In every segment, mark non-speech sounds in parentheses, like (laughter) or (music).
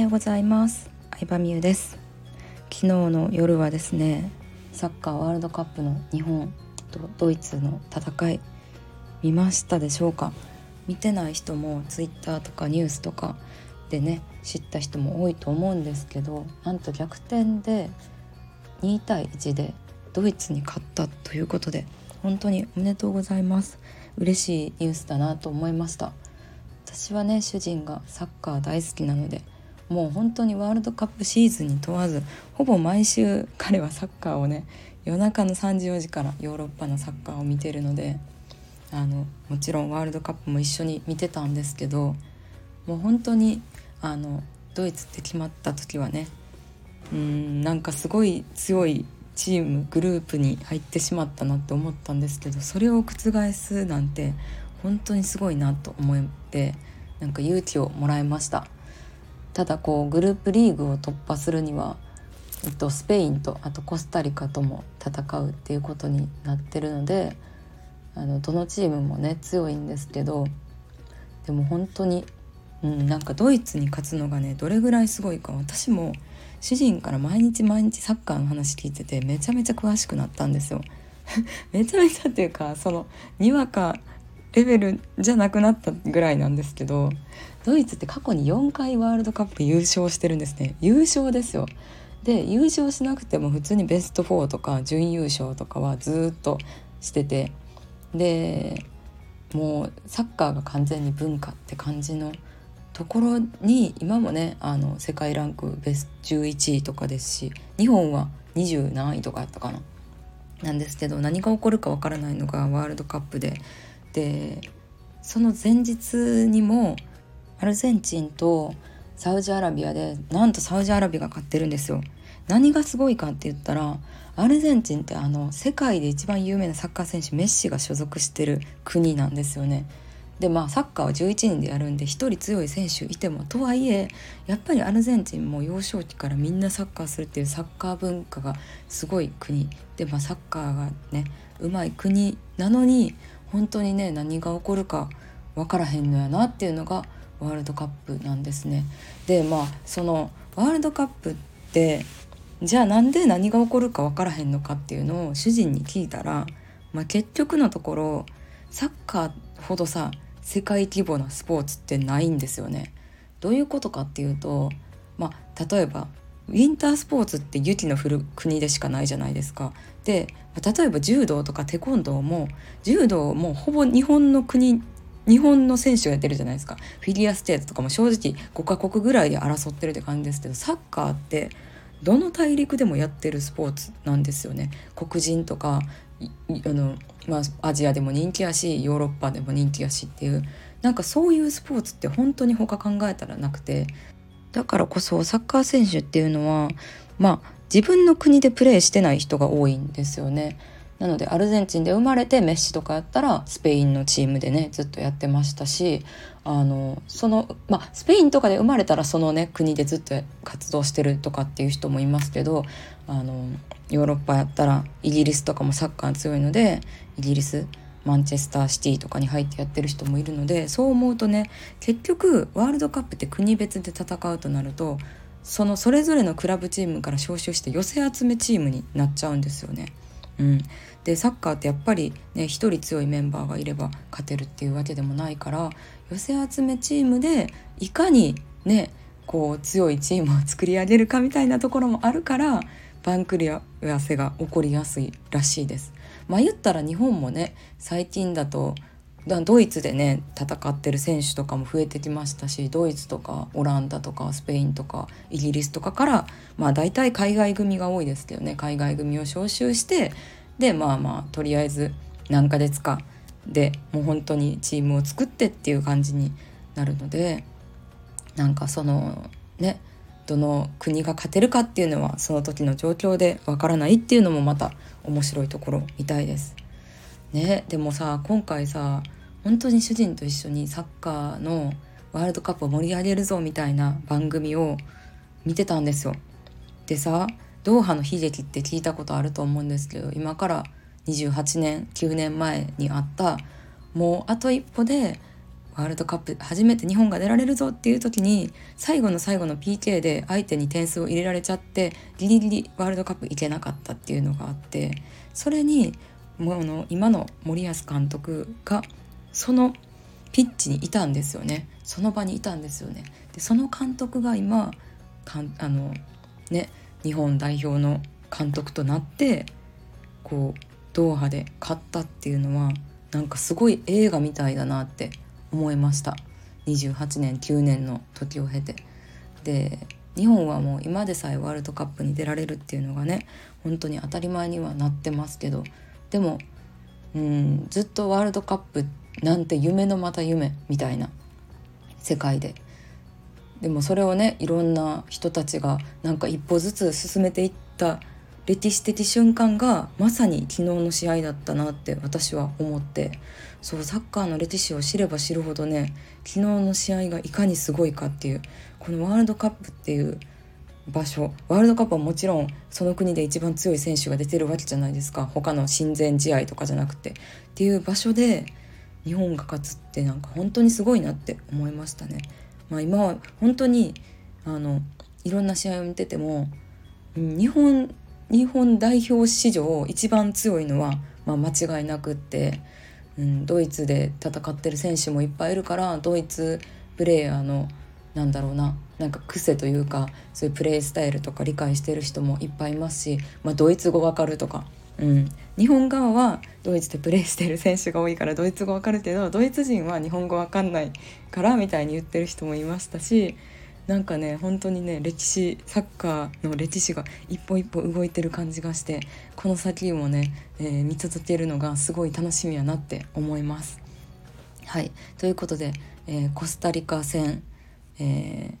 はようございます。相葉美優です。昨日の夜はですねサッカーワールドカップの日本とドイツの戦い見ましたでしょうか。見てない人もツイッターとかニュースとかでね知った人も多いと思うんですけどなんと逆転で2対1でドイツに勝ったということで本当におめでとうございます。嬉しいニュースだなと思いました。私はね主人がサッカー大好きなのでもう本当にワールドカップシーズンに問わずほぼ毎週彼はサッカーをね夜中の3時4時からヨーロッパのサッカーを見てるのであのもちろんワールドカップも一緒に見てたんですけどもう本当にあのドイツって決まった時はねうんなんかすごい強いチームグループに入ってしまったなって思ったんですけどそれを覆すなんて本当にすごいなと思ってなんか勇気をもらいました。ただこうグループリーグを突破するには、えっと、スペインとあとコスタリカとも戦うっていうことになってるのであのどのチームもね強いんですけどでも本当に、うん、なんかドイツに勝つのがねどれぐらいすごいか私も主人から毎日毎日サッカーの話聞いててめちゃめちゃ詳しくなったんですよ。(laughs) めちゃめちゃっていうかそのにわかレベルじゃなくなったぐらいなんですけどドイツって過去に4回ワールドカップ優勝してるんですね。優勝ですよ。で優勝しなくても普通にベスト4とか準優勝とかはずっとしてて。でもうサッカーが完全に文化って感じのところに今もねあの世界ランクベスト11位とかですし日本は20何位とかやったかな。なんですけど何が起こるかわからないのがワールドカップで。でその前日にもアルゼンチンとサウジアラビアでなんとサウジアラビアが勝ってるんですよ。何がすごいかって言ったらアルゼンチンってあの世界で一番有名なサッカー選手メッシが所属してる国なんですよね。でまあサッカーは11人でやるんで1人強い選手いてもとはいえやっぱりアルゼンチンも幼少期からみんなサッカーするっていうサッカー文化がすごい国で、まあ、サッカーがねうまい国なのに本当にね何が起こるか分からへんのやなっていうのがワールドカップなんですね。でまあそのワールドカップってじゃあなんで何が起こるか分からへんのかっていうのを主人に聞いたら、まあ、結局のところサッカーほどさ世界規模なスポーツってないんですよね。どういうことかっていうと、まあ、例えばウィンタースポーツって雪の降る国でしかないじゃないですか。で例えば柔道とかテコンドーも柔道もほぼ日本の国日本の選手がやってるじゃないですか。フィギュアスケートとかも正直5カ国ぐらいで争ってるって感じですけどサッカーってどの大陸でもやってるスポーツなんですよね。黒人とかあの、まあ、アジアでも人気やしヨーロッパでも人気やしっていう。なんかそういうスポーツって本当に他考えたらなくて。だからこそサッカー選手っていうのはまあ自分の国でプレーしてない人が多いんですよね。なのでアルゼンチンで生まれてメッシとかやったらスペインのチームでねずっとやってましたしあのそのまあスペインとかで生まれたらそのね国でずっと活動してるとかっていう人もいますけどあのヨーロッパやったらイギリスとかもサッカー強いのでイギリスマンチェスターシティとかに入ってやってる人もいるのでそう思うとね結局ワールドカップって国別で戦うとなるとそのそれぞれのクラブチームから招集して寄せ集めチームになっちゃうんですよね。うん、でサッカーってやっぱりね1人強いメンバーがいれば勝てるっていうわけでもないから寄せ集めチームでいかにねこう強いチームを作り上げるかみたいなところもあるから番狂わせが起こりやすいらしいです。まあ言ったら日本もね最近だとドイツでね戦ってる選手とかも増えてきましたしドイツとかオランダとかスペインとかイギリスとかからまあ大体海外組が多いですけどね海外組を招集してでまあまあとりあえず何ヶ月かでもう本当にチームを作ってっていう感じになるのでなんかそのねどの国が勝てるかっていうのはその時の状況でわからないっていうのもまた面白いところみたいです。ねでもさ今回さ本当に主人と一緒にサッカーのワールドカップを盛り上げるぞみたいな番組を見てたんですよ。でさドーハの悲劇って聞いたことあると思うんですけど今から28年9年前にあったもうあと一歩でワールドカップ初めて日本が出られるぞっていう時に最後の最後の PK で相手に点数を入れられちゃってギリギリワールドカップ行けなかったっていうのがあってそれにもの今の森保監督がそのピッチにいたんですよね。その場にいたんですよね。でその監督が今かんあの、ね、日本代表の監督となってこうドーハで勝ったっていうのはなんかすごい映画みたいだなって思いました。28年9年の時を経て。で日本はもう今でさえワールドカップに出られるっていうのがね本当に当たり前にはなってますけどでもうんずっとワールドカップなんて夢のまた夢みたいな世界で。でもそれをねいろんな人たちがなんか一歩ずつ進めていった歴史的瞬間がまさに昨日の試合だったなって私は思って。そうサッカーの歴史を知れば知るほどね昨日の試合がいかにすごいかっていうこのワールドカップっていう場所。ワールドカップはもちろんその国で一番強い選手が出てるわけじゃないですか。他の親善試合とかじゃなくて。っていう場所で日本が勝つってなんか本当にすごいなって思いましたね。まあ、今は本当にあのいろんな試合を見てても、日本日本代表史上一番強いのは、まあ、間違いなくって、うん、ドイツで戦ってる選手もいっぱいいるからドイツプレーヤーのなんだろうな。なんか癖というかそういうプレースタイルとか理解してる人もいっぱいいますし、まあ、ドイツ語わかるとか、うん、日本側はドイツでプレーしてる選手が多いからドイツ語わかるけどドイツ人は日本語わかんないからみたいに言ってる人もいましたしなんかね本当にね歴史サッカーの歴史が一歩一歩動いてる感じがしてこの先もね、えー、見続けるのがすごい楽しみやなって思います。はい。ということで、えー、コスタリカ戦、え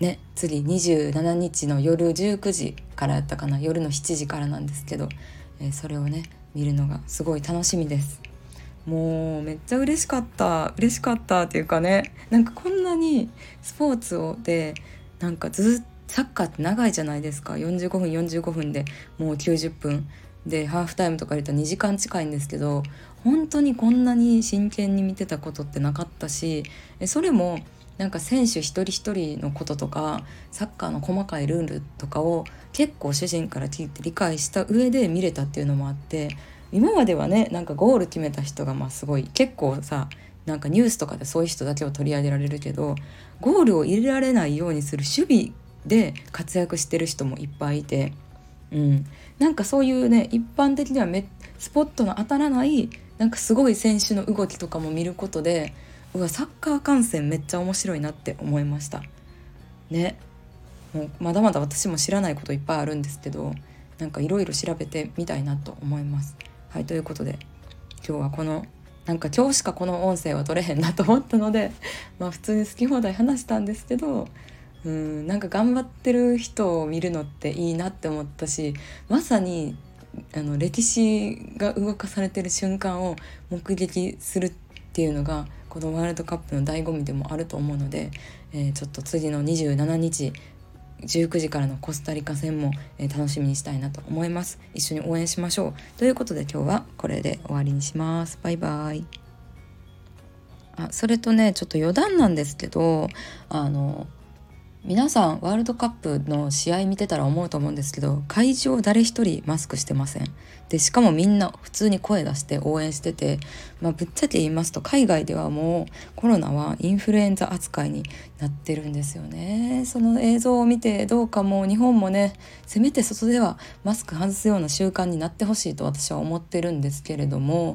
ー、ね次27日の夜19時からやったかな。夜の7時からなんですけど、えそれをね見るのがすごい楽しみです。もうめっちゃ嬉しかった。嬉しかったっていうかねなんかこんなにスポーツをでなんかずっとサッカーって長いじゃないですか。45分45分でもう90分。でハーフタイムとか入れたら2時間近いんですけど本当にこんなに真剣に見てたことってなかったしそれもなんか選手一人一人のこととかサッカーの細かいルールとかを結構主人から聞いて理解した上で見れたっていうのもあって今まではねなんかゴール決めた人がまあすごい結構さなんかニュースとかでそういう人だけを取り上げられるけどゴールを入れられないようにする守備で活躍してる人もいっぱいいて、うん、なんかそういうね一般的にはスポットの当たらないなんかすごい選手の動きとかも見ることでうわサッカー観戦めっちゃ面白いなって思いました。ねもうまだまだ私も知らないこといっぱいあるんですけどなんかいろいろ調べてみたいなと思います。はいということで今日はこのなんか今日しかこの音声は取れへんなと思ったので (laughs) まあ普通に好き放題話したんですけどうんなんか頑張ってる人を見るのっていいなって思ったしまさにあの歴史が動かされてる瞬間を目撃するっていうのがこのワールドカップの醍醐味でもあると思うので、えー、ちょっと次の27日19時からのコスタリカ戦も、え楽しみにしたいなと思います。一緒に応援しましょう。ということで今日はこれで終わりにします。バイバイ。あそれとねちょっと余談なんですけどあの皆さんワールドカップの試合見てたら思うと思うんですけど会場誰一人マスクしてません。でしかもみんな普通に声出して応援してて、まあ、ぶっちゃけ言いますと海外ではもうコロナはインフルエンザ扱いになってるんですよね。その映像を見てどうかもう日本もねせめて外ではマスク外すような習慣になってほしいと私は思ってるんですけれども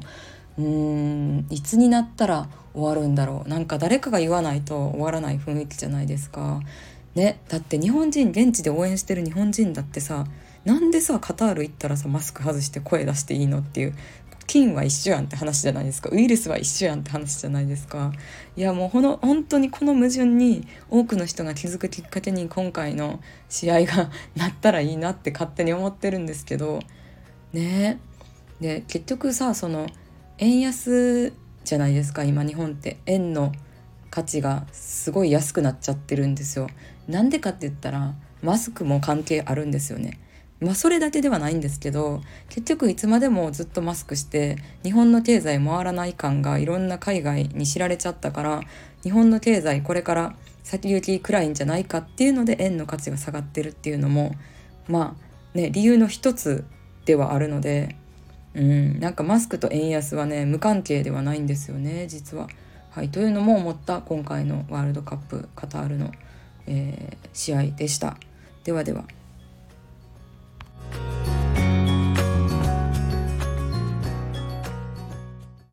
うーんいつになったら終わるんだろう。なんか誰かが言わないと終わらない雰囲気じゃないですか。ねだって日本人現地で応援してる日本人だってさなんでさカタール行ったらさマスク外して声出していいのっていう菌は一緒やんって話じゃないですか。ウイルスは一緒やんって話じゃないですか。いやもうほの本当にこの矛盾に多くの人が気づくきっかけに今回の試合がなったらいいなって勝手に思ってるんですけどね。で結局さその円安じゃないですか今日本って。円の価値がすごい安くなっちゃってるんですよ。なんでかって言ったらマスクも関係あるんですよね。まあそれだけではないんですけど結局いつまでもずっとマスクして日本の経済回らない感がいろんな海外に知られちゃったから日本の経済これから先行き暗いんじゃないかっていうので円の価値が下がってるっていうのもまあね理由の一つではあるのでうんなんかマスクと円安はね無関係ではないんですよね実は。はい、というのも思った今回のワールドカップカタールの、えー、試合でした。ではでは。